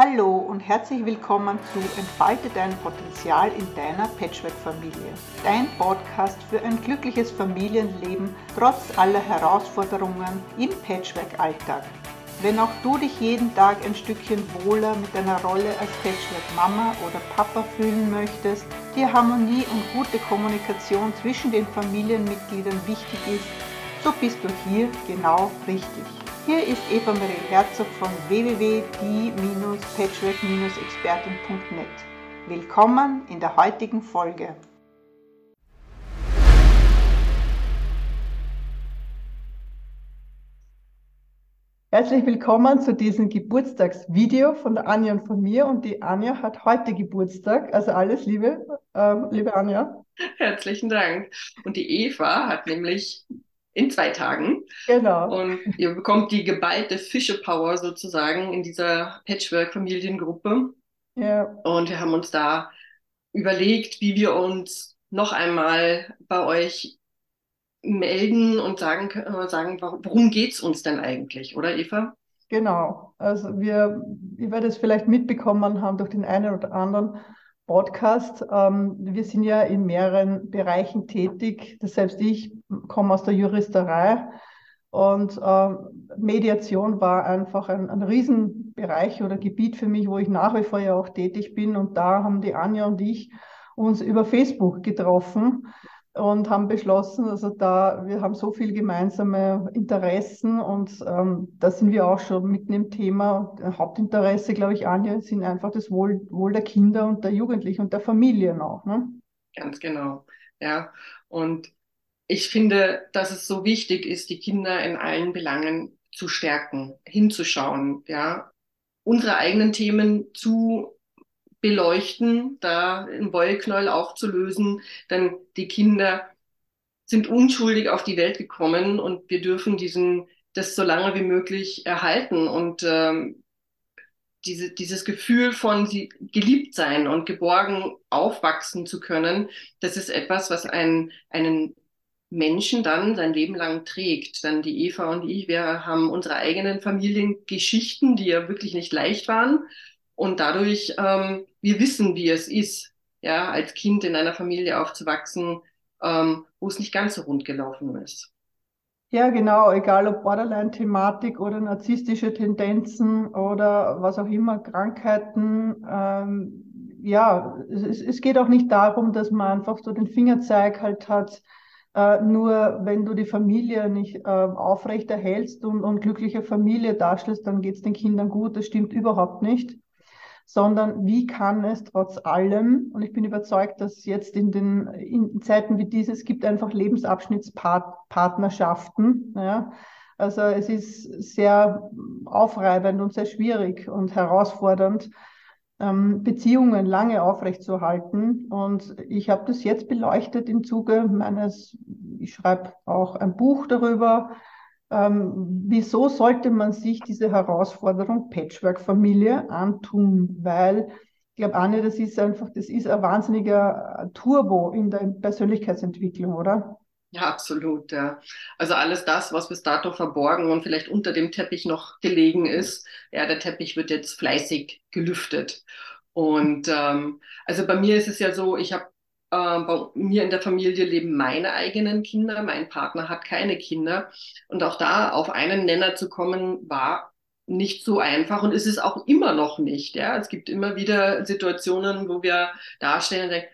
Hallo und herzlich willkommen zu Entfalte dein Potenzial in deiner Patchwork-Familie. Dein Podcast für ein glückliches Familienleben trotz aller Herausforderungen im Patchwork-Alltag. Wenn auch du dich jeden Tag ein Stückchen wohler mit deiner Rolle als Patchwork-Mama oder Papa fühlen möchtest, dir Harmonie und gute Kommunikation zwischen den Familienmitgliedern wichtig ist, so bist du hier genau richtig. Hier ist Eva Marie Herzog von www.die-patchwork-expertin.net. Willkommen in der heutigen Folge. Herzlich willkommen zu diesem Geburtstagsvideo von der Anja und von mir. Und die Anja hat heute Geburtstag. Also alles Liebe, ähm, liebe Anja. Herzlichen Dank. Und die Eva hat nämlich in zwei Tagen. Genau. Und ihr bekommt die geballte Fische-Power sozusagen in dieser Patchwork-Familiengruppe. Ja. Und wir haben uns da überlegt, wie wir uns noch einmal bei euch melden und sagen, äh, sagen worum geht es uns denn eigentlich, oder Eva? Genau. Also wir, ihr werdet es vielleicht mitbekommen haben durch den einen oder anderen Podcast. Ähm, wir sind ja in mehreren Bereichen tätig. Das selbst ich komme aus der Juristerei und äh, Mediation war einfach ein, ein Riesenbereich oder Gebiet für mich, wo ich nach wie vor ja auch tätig bin. Und da haben die Anja und ich uns über Facebook getroffen und haben beschlossen, also da, wir haben so viel gemeinsame Interessen und ähm, da sind wir auch schon mitten im Thema. Hauptinteresse, glaube ich, Anja, sind einfach das Wohl, Wohl der Kinder und der Jugendlichen und der Familien auch. Ne? Ganz genau, ja. Und ich finde, dass es so wichtig ist, die Kinder in allen Belangen zu stärken, hinzuschauen, ja, unsere eigenen Themen zu beleuchten, da einen Wollknäuel aufzulösen, denn die Kinder sind unschuldig auf die Welt gekommen und wir dürfen diesen, das so lange wie möglich erhalten und ähm, diese, dieses Gefühl von geliebt sein und geborgen aufwachsen zu können, das ist etwas, was einen, einen Menschen dann sein Leben lang trägt. Dann die Eva und ich, wir haben unsere eigenen Familiengeschichten, die ja wirklich nicht leicht waren. Und dadurch, ähm, wir wissen, wie es ist, ja, als Kind in einer Familie aufzuwachsen, ähm, wo es nicht ganz so rund gelaufen ist. Ja, genau, egal ob Borderline-Thematik oder narzisstische Tendenzen oder was auch immer, Krankheiten. Ähm, ja, es, es geht auch nicht darum, dass man einfach so den Fingerzeig halt hat, äh, nur wenn du die Familie nicht äh, aufrechterhältst und, und glückliche Familie darstellst, dann geht es den Kindern gut. Das stimmt überhaupt nicht sondern wie kann es trotz allem, und ich bin überzeugt, dass jetzt in den in Zeiten wie dieses gibt einfach Lebensabschnittspartnerschaften. Ja. Also es ist sehr aufreibend und sehr schwierig und herausfordernd, ähm, Beziehungen lange aufrechtzuerhalten. Und ich habe das jetzt beleuchtet im Zuge meines, ich schreibe auch ein Buch darüber, ähm, wieso sollte man sich diese Herausforderung Patchwork-Familie antun? Weil ich glaube, Anne, das ist einfach, das ist ein wahnsinniger Turbo in der Persönlichkeitsentwicklung, oder? Ja, absolut, ja. Also alles das, was bis dato verborgen und vielleicht unter dem Teppich noch gelegen ist, ja, der Teppich wird jetzt fleißig gelüftet. Und ähm, also bei mir ist es ja so, ich habe äh, bei mir in der Familie leben meine eigenen Kinder, mein Partner hat keine Kinder. Und auch da auf einen Nenner zu kommen, war nicht so einfach und ist es auch immer noch nicht. Ja? Es gibt immer wieder Situationen, wo wir dastehen und denken,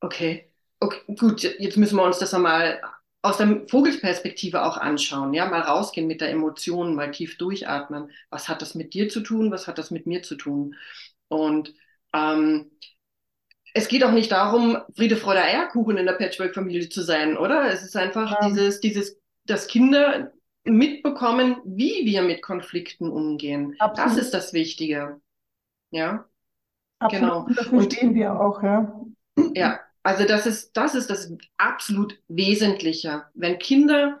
okay, okay, gut, jetzt müssen wir uns das einmal aus der Vogelsperspektive auch anschauen, ja, mal rausgehen mit der Emotion, mal tief durchatmen. Was hat das mit dir zu tun? Was hat das mit mir zu tun? Und ähm, es geht auch nicht darum, Friede, Freude, Eierkuchen in der Patchwork-Familie zu sein, oder? Es ist einfach ja. dieses, dieses, dass Kinder mitbekommen, wie wir mit Konflikten umgehen. Absolut. Das ist das Wichtige. Ja. Absolut. Genau. Und das verstehen Und, wir auch, ja. Ja, also das ist, das ist das absolut Wesentliche. Wenn Kinder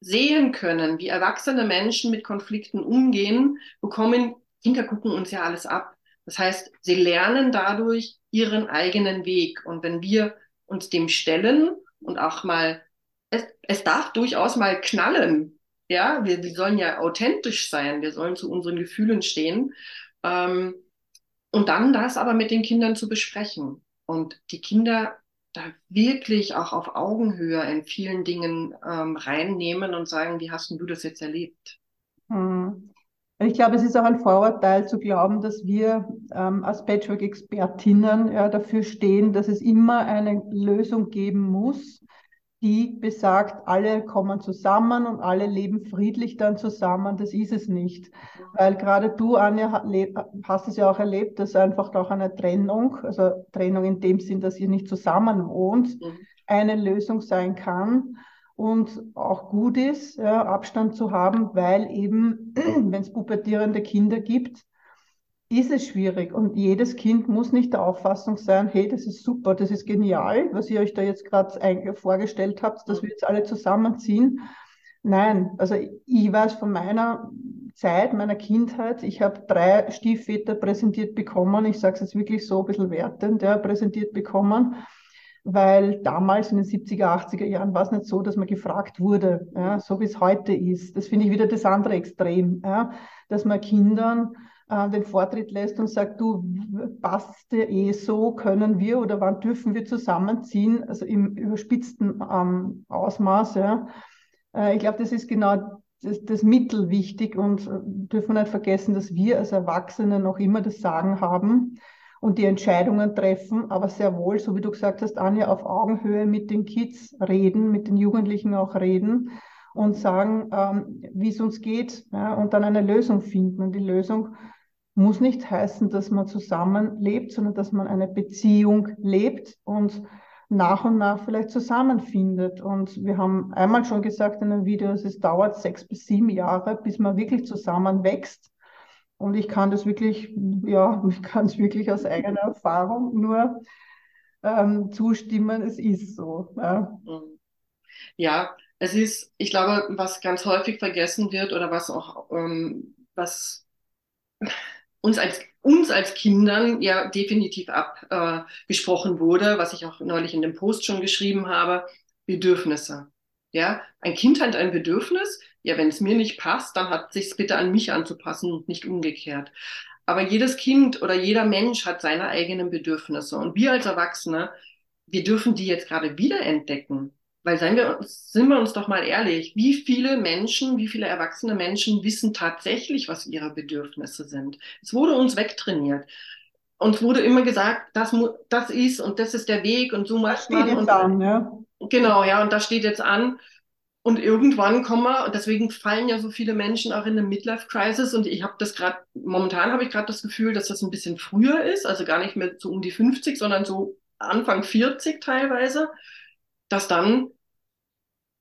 sehen können, wie erwachsene Menschen mit Konflikten umgehen, bekommen, Kinder gucken uns ja alles ab. Das heißt, sie lernen dadurch ihren eigenen Weg. Und wenn wir uns dem stellen und auch mal, es, es darf durchaus mal knallen. Ja, wir, wir sollen ja authentisch sein. Wir sollen zu unseren Gefühlen stehen. Ähm, und dann das aber mit den Kindern zu besprechen und die Kinder da wirklich auch auf Augenhöhe in vielen Dingen ähm, reinnehmen und sagen, wie hast du das jetzt erlebt? Hm. Ich glaube, es ist auch ein Vorurteil zu glauben, dass wir ähm, als Patchwork-Expertinnen ja, dafür stehen, dass es immer eine Lösung geben muss, die besagt, alle kommen zusammen und alle leben friedlich dann zusammen. Das ist es nicht. Weil gerade du, Anja, hast es ja auch erlebt, dass einfach auch eine Trennung, also Trennung in dem Sinn, dass ihr nicht zusammen wohnt, mhm. eine Lösung sein kann und auch gut ist, ja, Abstand zu haben, weil eben, wenn es pubertierende Kinder gibt, ist es schwierig. Und jedes Kind muss nicht der Auffassung sein, hey, das ist super, das ist genial, was ihr euch da jetzt gerade vorgestellt habt, dass wir jetzt alle zusammenziehen. Nein, also ich weiß von meiner Zeit, meiner Kindheit, ich habe drei Stiefväter präsentiert bekommen. Ich sage es jetzt wirklich so ein bisschen wertend, ja, präsentiert bekommen weil damals in den 70er, 80er Jahren war es nicht so, dass man gefragt wurde, ja, so wie es heute ist. Das finde ich wieder das andere Extrem, ja, dass man Kindern äh, den Vortritt lässt und sagt, du passt dir eh so, können wir oder wann dürfen wir zusammenziehen, also im überspitzten ähm, Ausmaß. Ja. Äh, ich glaube, das ist genau das, das Mittel wichtig und äh, dürfen wir nicht vergessen, dass wir als Erwachsene noch immer das Sagen haben und die Entscheidungen treffen, aber sehr wohl, so wie du gesagt hast, Anja, auf Augenhöhe mit den Kids reden, mit den Jugendlichen auch reden und sagen, ähm, wie es uns geht ja, und dann eine Lösung finden. Und die Lösung muss nicht heißen, dass man zusammenlebt, sondern dass man eine Beziehung lebt und nach und nach vielleicht zusammenfindet. Und wir haben einmal schon gesagt in einem Video, es dauert sechs bis sieben Jahre, bis man wirklich zusammenwächst. Und ich kann das wirklich, ja, ich kann es wirklich aus eigener Erfahrung nur ähm, zustimmen, es ist so. Ja. Mhm. ja, es ist, ich glaube, was ganz häufig vergessen wird oder was auch, ähm, was uns als, uns als Kindern ja definitiv abgesprochen äh, wurde, was ich auch neulich in dem Post schon geschrieben habe, Bedürfnisse. Ja, ein Kind hat ein Bedürfnis. Ja, wenn es mir nicht passt, dann hat sich bitte an mich anzupassen und nicht umgekehrt. Aber jedes Kind oder jeder Mensch hat seine eigenen Bedürfnisse. Und wir als Erwachsene, wir dürfen die jetzt gerade wieder entdecken. Weil seien wir, sind wir uns doch mal ehrlich, wie viele Menschen, wie viele erwachsene Menschen wissen tatsächlich, was ihre Bedürfnisse sind? Es wurde uns wegtrainiert. Uns wurde immer gesagt, das, das ist und das ist der Weg und so macht man. Und, an, ja. Genau, ja, und das steht jetzt an. Und irgendwann kommen wir, und deswegen fallen ja so viele Menschen auch in eine Midlife-Crisis. Und ich habe das gerade, momentan habe ich gerade das Gefühl, dass das ein bisschen früher ist, also gar nicht mehr so um die 50, sondern so Anfang 40 teilweise, dass dann,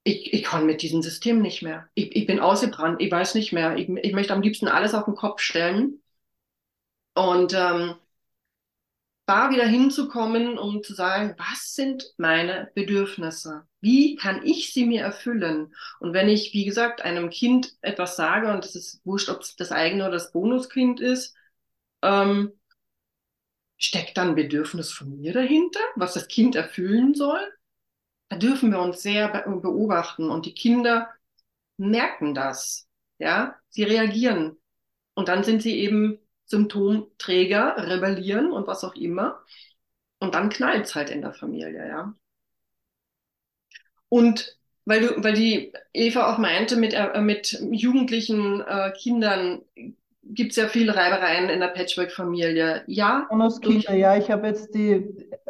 ich, ich kann mit diesem System nicht mehr. Ich, ich bin ausgebrannt, ich weiß nicht mehr. Ich, ich möchte am liebsten alles auf den Kopf stellen. Und ähm, da wieder hinzukommen, um zu sagen, was sind meine Bedürfnisse? Wie kann ich sie mir erfüllen? Und wenn ich, wie gesagt, einem Kind etwas sage, und es ist wurscht, ob es das eigene oder das Bonuskind ist, ähm, steckt dann Bedürfnis von mir dahinter, was das Kind erfüllen soll? Da dürfen wir uns sehr beobachten und die Kinder merken das. Ja, sie reagieren. Und dann sind sie eben Symptomträger rebellieren und was auch immer. Und dann knallt es halt in der Familie, ja. Und weil du, weil die Eva auch meinte, mit, äh, mit jugendlichen äh, Kindern gibt es ja viele Reibereien in der Patchwork-Familie. Ja. Kinder, ja, ich habe jetzt die,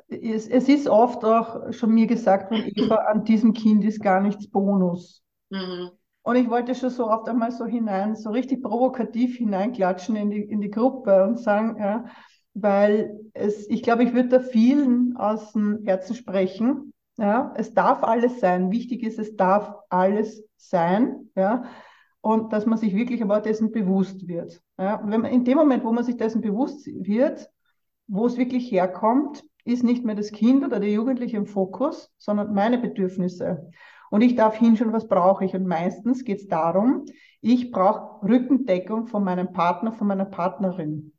es, es, ist oft auch schon mir gesagt von Eva, an diesem Kind ist gar nichts Bonus. Mhm. Und ich wollte schon so oft einmal so hinein, so richtig provokativ hineinklatschen in die, in die Gruppe und sagen, ja, weil es, ich glaube, ich würde da vielen aus dem Herzen sprechen. Ja, es darf alles sein. Wichtig ist, es darf alles sein. Ja, und dass man sich wirklich aber dessen bewusst wird. Ja, wenn man in dem Moment, wo man sich dessen bewusst wird, wo es wirklich herkommt, ist nicht mehr das Kind oder der Jugendliche im Fokus, sondern meine Bedürfnisse. Und ich darf hinschauen, was brauche ich. Und meistens geht es darum, ich brauche Rückendeckung von meinem Partner, von meiner Partnerin.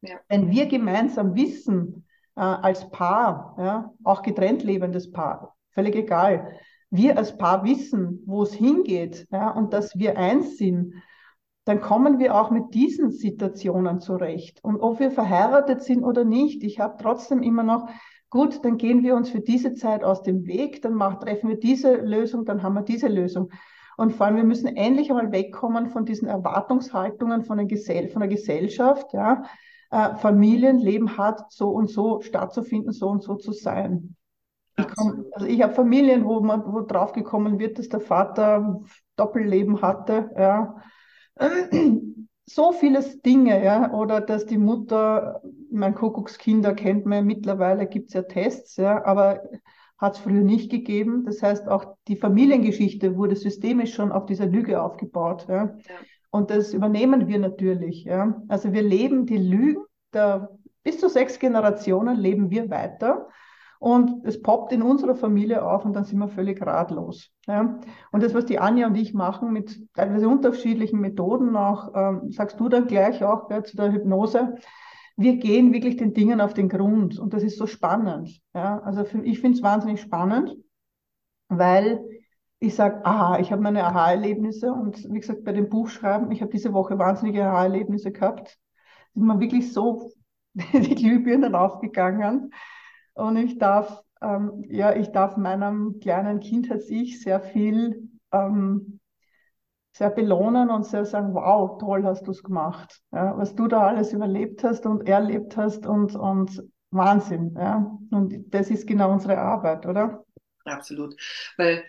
Ja. Wenn wir gemeinsam wissen, äh, als Paar, ja, auch getrennt lebendes Paar, völlig egal, wir als Paar wissen, wo es hingeht ja, und dass wir eins sind, dann kommen wir auch mit diesen Situationen zurecht. Und ob wir verheiratet sind oder nicht, ich habe trotzdem immer noch, gut, dann gehen wir uns für diese Zeit aus dem Weg, dann machen, treffen wir diese Lösung, dann haben wir diese Lösung. Und vor allem, wir müssen endlich einmal wegkommen von diesen Erwartungshaltungen von, der Gesellschaft. Ja. Äh, Familienleben hat so und so stattzufinden, so und so zu sein. Ich, komm, also ich habe Familien, wo man wo drauf gekommen wird, dass der Vater Doppelleben hatte. Ja so vieles Dinge, ja, oder dass die Mutter, mein Kuckuckskinder kennt man mittlerweile, gibt es ja Tests, ja, aber hat es früher nicht gegeben. Das heißt, auch die Familiengeschichte wurde systemisch schon auf dieser Lüge aufgebaut. Ja. ja. Und das übernehmen wir natürlich. Ja. Also wir leben die Lügen der bis zu sechs Generationen leben wir weiter und es poppt in unserer Familie auf und dann sind wir völlig ratlos. Ja? Und das, was die Anja und ich machen mit teilweise unterschiedlichen Methoden, auch ähm, sagst du dann gleich auch ja, zu der Hypnose, wir gehen wirklich den Dingen auf den Grund und das ist so spannend. Ja? Also für, ich finde es wahnsinnig spannend, weil ich sage, aha, ich habe meine Aha-Erlebnisse und wie gesagt, bei dem Buchschreiben, ich habe diese Woche wahnsinnige Aha-Erlebnisse gehabt, sind mir wirklich so die Glühbirnen aufgegangen und ich darf, ähm, ja, ich darf meinem kleinen Kind als ich sehr viel, ähm, sehr belohnen und sehr sagen, wow, toll hast du es gemacht. Ja, was du da alles überlebt hast und erlebt hast und, und Wahnsinn. Ja. Und das ist genau unsere Arbeit, oder? Absolut. Weil,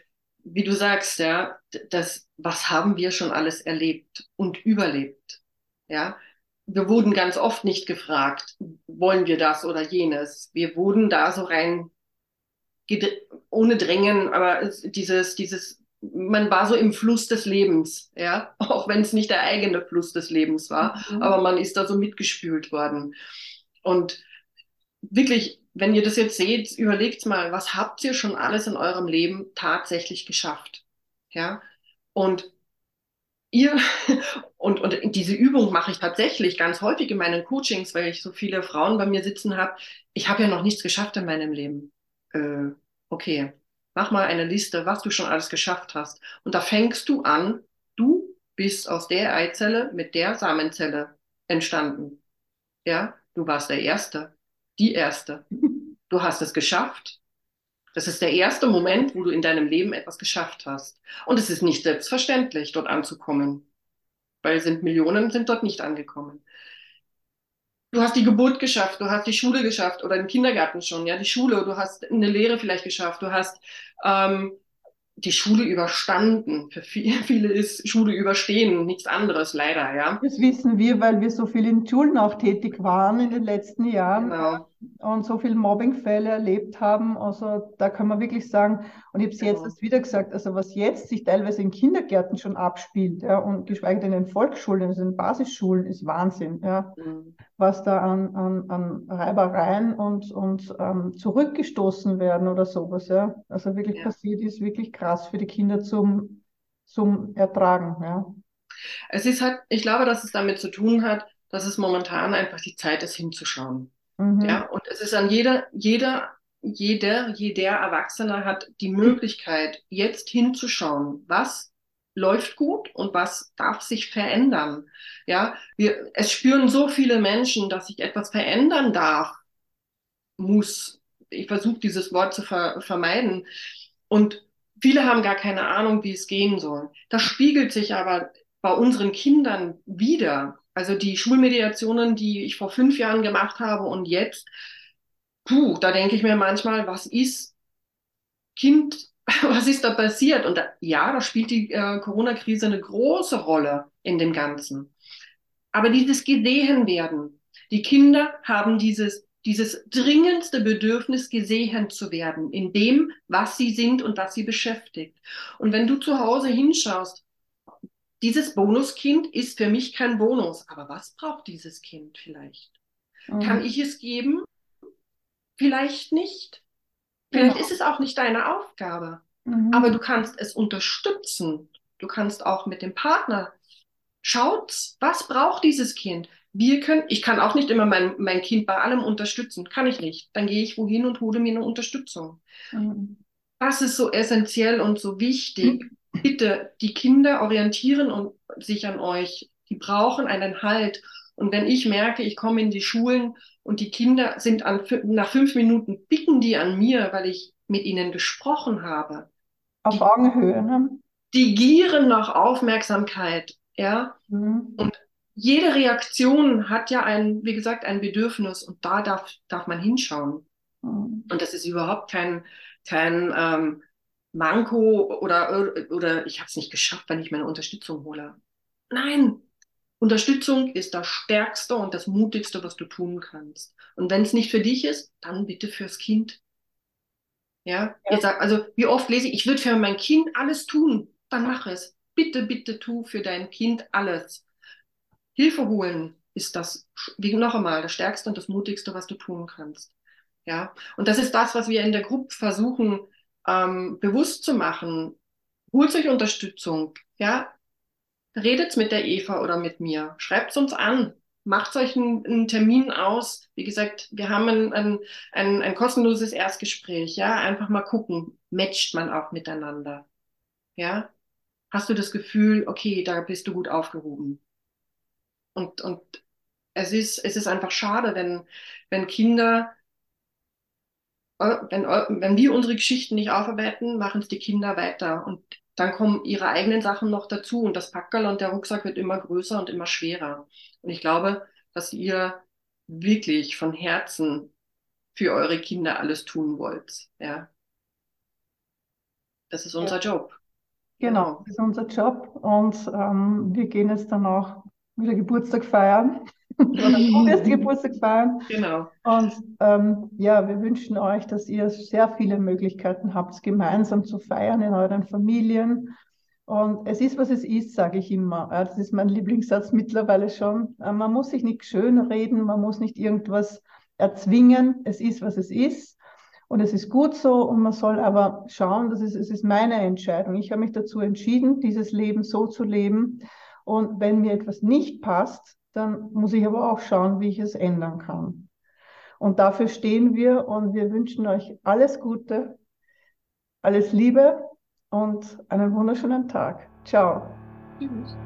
wie du sagst, ja, das, was haben wir schon alles erlebt und überlebt? Ja, wir wurden ganz oft nicht gefragt, wollen wir das oder jenes. Wir wurden da so rein, ohne Drängen, aber dieses, dieses, man war so im Fluss des Lebens, ja, auch wenn es nicht der eigene Fluss des Lebens war, mhm. aber man ist da so mitgespült worden. Und wirklich, wenn ihr das jetzt seht, überlegt mal, was habt ihr schon alles in eurem Leben tatsächlich geschafft? Ja, und ihr, und, und diese Übung mache ich tatsächlich ganz häufig in meinen Coachings, weil ich so viele Frauen bei mir sitzen habe. Ich habe ja noch nichts geschafft in meinem Leben. Äh, okay, mach mal eine Liste, was du schon alles geschafft hast. Und da fängst du an, du bist aus der Eizelle mit der Samenzelle entstanden. Ja, du warst der Erste, die Erste. Du hast es geschafft. Das ist der erste Moment, wo du in deinem Leben etwas geschafft hast. Und es ist nicht selbstverständlich, dort anzukommen, weil sind Millionen sind dort nicht angekommen. Du hast die Geburt geschafft, du hast die Schule geschafft oder den Kindergarten schon, ja, die Schule, du hast eine Lehre vielleicht geschafft, du hast ähm, die Schule überstanden. Für viele ist Schule überstehen nichts anderes, leider, ja. Das wissen wir, weil wir so viel in Schulen auch tätig waren in den letzten Jahren genau. Und so viele Mobbingfälle erlebt haben. Also da kann man wirklich sagen, und ich habe es genau. jetzt erst wieder gesagt, also was jetzt sich teilweise in Kindergärten schon abspielt, ja, und geschweige denn in Volksschulen, also in Basisschulen, ist Wahnsinn, ja. Mhm. Was da an, an, an Reibereien und, und ähm, zurückgestoßen werden oder sowas, ja. Also wirklich ja. passiert ist wirklich krass für die Kinder zum, zum Ertragen, ja. Es ist halt, ich glaube, dass es damit zu tun hat, dass es momentan einfach die Zeit ist, hinzuschauen. Mhm. Ja, und es ist an jeder, jeder jeder, jeder Erwachsene hat die Möglichkeit, jetzt hinzuschauen, was läuft gut und was darf sich verändern. Ja, wir, es spüren so viele Menschen, dass sich etwas verändern darf, muss. Ich versuche dieses Wort zu ver vermeiden. Und viele haben gar keine Ahnung, wie es gehen soll. Das spiegelt sich aber bei unseren Kindern wieder. Also die Schulmediationen, die ich vor fünf Jahren gemacht habe und jetzt, puh, da denke ich mir manchmal, was ist Kind, was ist da passiert? Und da, ja, da spielt die äh, Corona-Krise eine große Rolle in dem Ganzen. Aber dieses gesehen werden, die Kinder haben dieses, dieses dringendste Bedürfnis, gesehen zu werden in dem, was sie sind und was sie beschäftigt. Und wenn du zu Hause hinschaust, dieses Bonuskind ist für mich kein Bonus. Aber was braucht dieses Kind vielleicht? Mhm. Kann ich es geben? Vielleicht nicht. Vielleicht genau. ist es auch nicht deine Aufgabe. Mhm. Aber du kannst es unterstützen. Du kannst auch mit dem Partner schaut, was braucht dieses Kind? Wir können, ich kann auch nicht immer mein, mein Kind bei allem unterstützen. Kann ich nicht. Dann gehe ich wohin und hole mir eine Unterstützung. Mhm. Das ist so essentiell und so wichtig. Mhm. Bitte die Kinder orientieren und sich an euch. Die brauchen einen Halt. Und wenn ich merke, ich komme in die Schulen und die Kinder sind an, nach fünf Minuten bicken die an mir, weil ich mit ihnen gesprochen habe. Auf die, Augenhöhe, ne? Die gieren nach Aufmerksamkeit, ja. Mhm. Und jede Reaktion hat ja ein, wie gesagt, ein Bedürfnis und da darf, darf man hinschauen. Mhm. Und das ist überhaupt kein, kein ähm, Manko oder, oder ich habe es nicht geschafft, wenn ich meine Unterstützung hole. Nein, Unterstützung ist das Stärkste und das Mutigste, was du tun kannst. Und wenn es nicht für dich ist, dann bitte fürs Kind. Ja, ja. Sagt, also wie oft lese ich, ich würde für mein Kind alles tun, dann mach es. Bitte, bitte tu für dein Kind alles. Hilfe holen ist das, wie noch einmal, das Stärkste und das Mutigste, was du tun kannst. Ja, und das ist das, was wir in der Gruppe versuchen ähm, bewusst zu machen. Holt euch Unterstützung. Ja, redet mit der Eva oder mit mir, schreibt uns an, macht euch einen, einen, Termin aus. Wie gesagt, wir haben ein, ein, ein, kostenloses Erstgespräch, ja, einfach mal gucken, matcht man auch miteinander, ja. Hast du das Gefühl, okay, da bist du gut aufgehoben? Und, und es ist, es ist einfach schade, wenn, wenn Kinder, wenn, wenn wir unsere Geschichten nicht aufarbeiten, machen es die Kinder weiter. Und dann kommen ihre eigenen Sachen noch dazu und das Packerl und der Rucksack wird immer größer und immer schwerer. Und ich glaube, dass ihr wirklich von Herzen für eure Kinder alles tun wollt. Ja. Das ist unser. Job. Genau, das ist unser Job und ähm, wir gehen jetzt dann auch wieder Geburtstag feiern. Du wirst Geburtstag feiern. Genau. Und ähm, ja, wir wünschen euch, dass ihr sehr viele Möglichkeiten habt, gemeinsam zu feiern in euren Familien. Und es ist, was es ist, sage ich immer. Das ist mein Lieblingssatz mittlerweile schon. Äh, man muss sich nicht schönreden, man muss nicht irgendwas erzwingen. Es ist, was es ist. Und es ist gut so und man soll aber schauen, dass es, es ist meine Entscheidung. Ich habe mich dazu entschieden, dieses Leben so zu leben. Und wenn mir etwas nicht passt, dann muss ich aber auch schauen, wie ich es ändern kann. Und dafür stehen wir und wir wünschen euch alles Gute, alles Liebe und einen wunderschönen Tag. Ciao. Tschüss.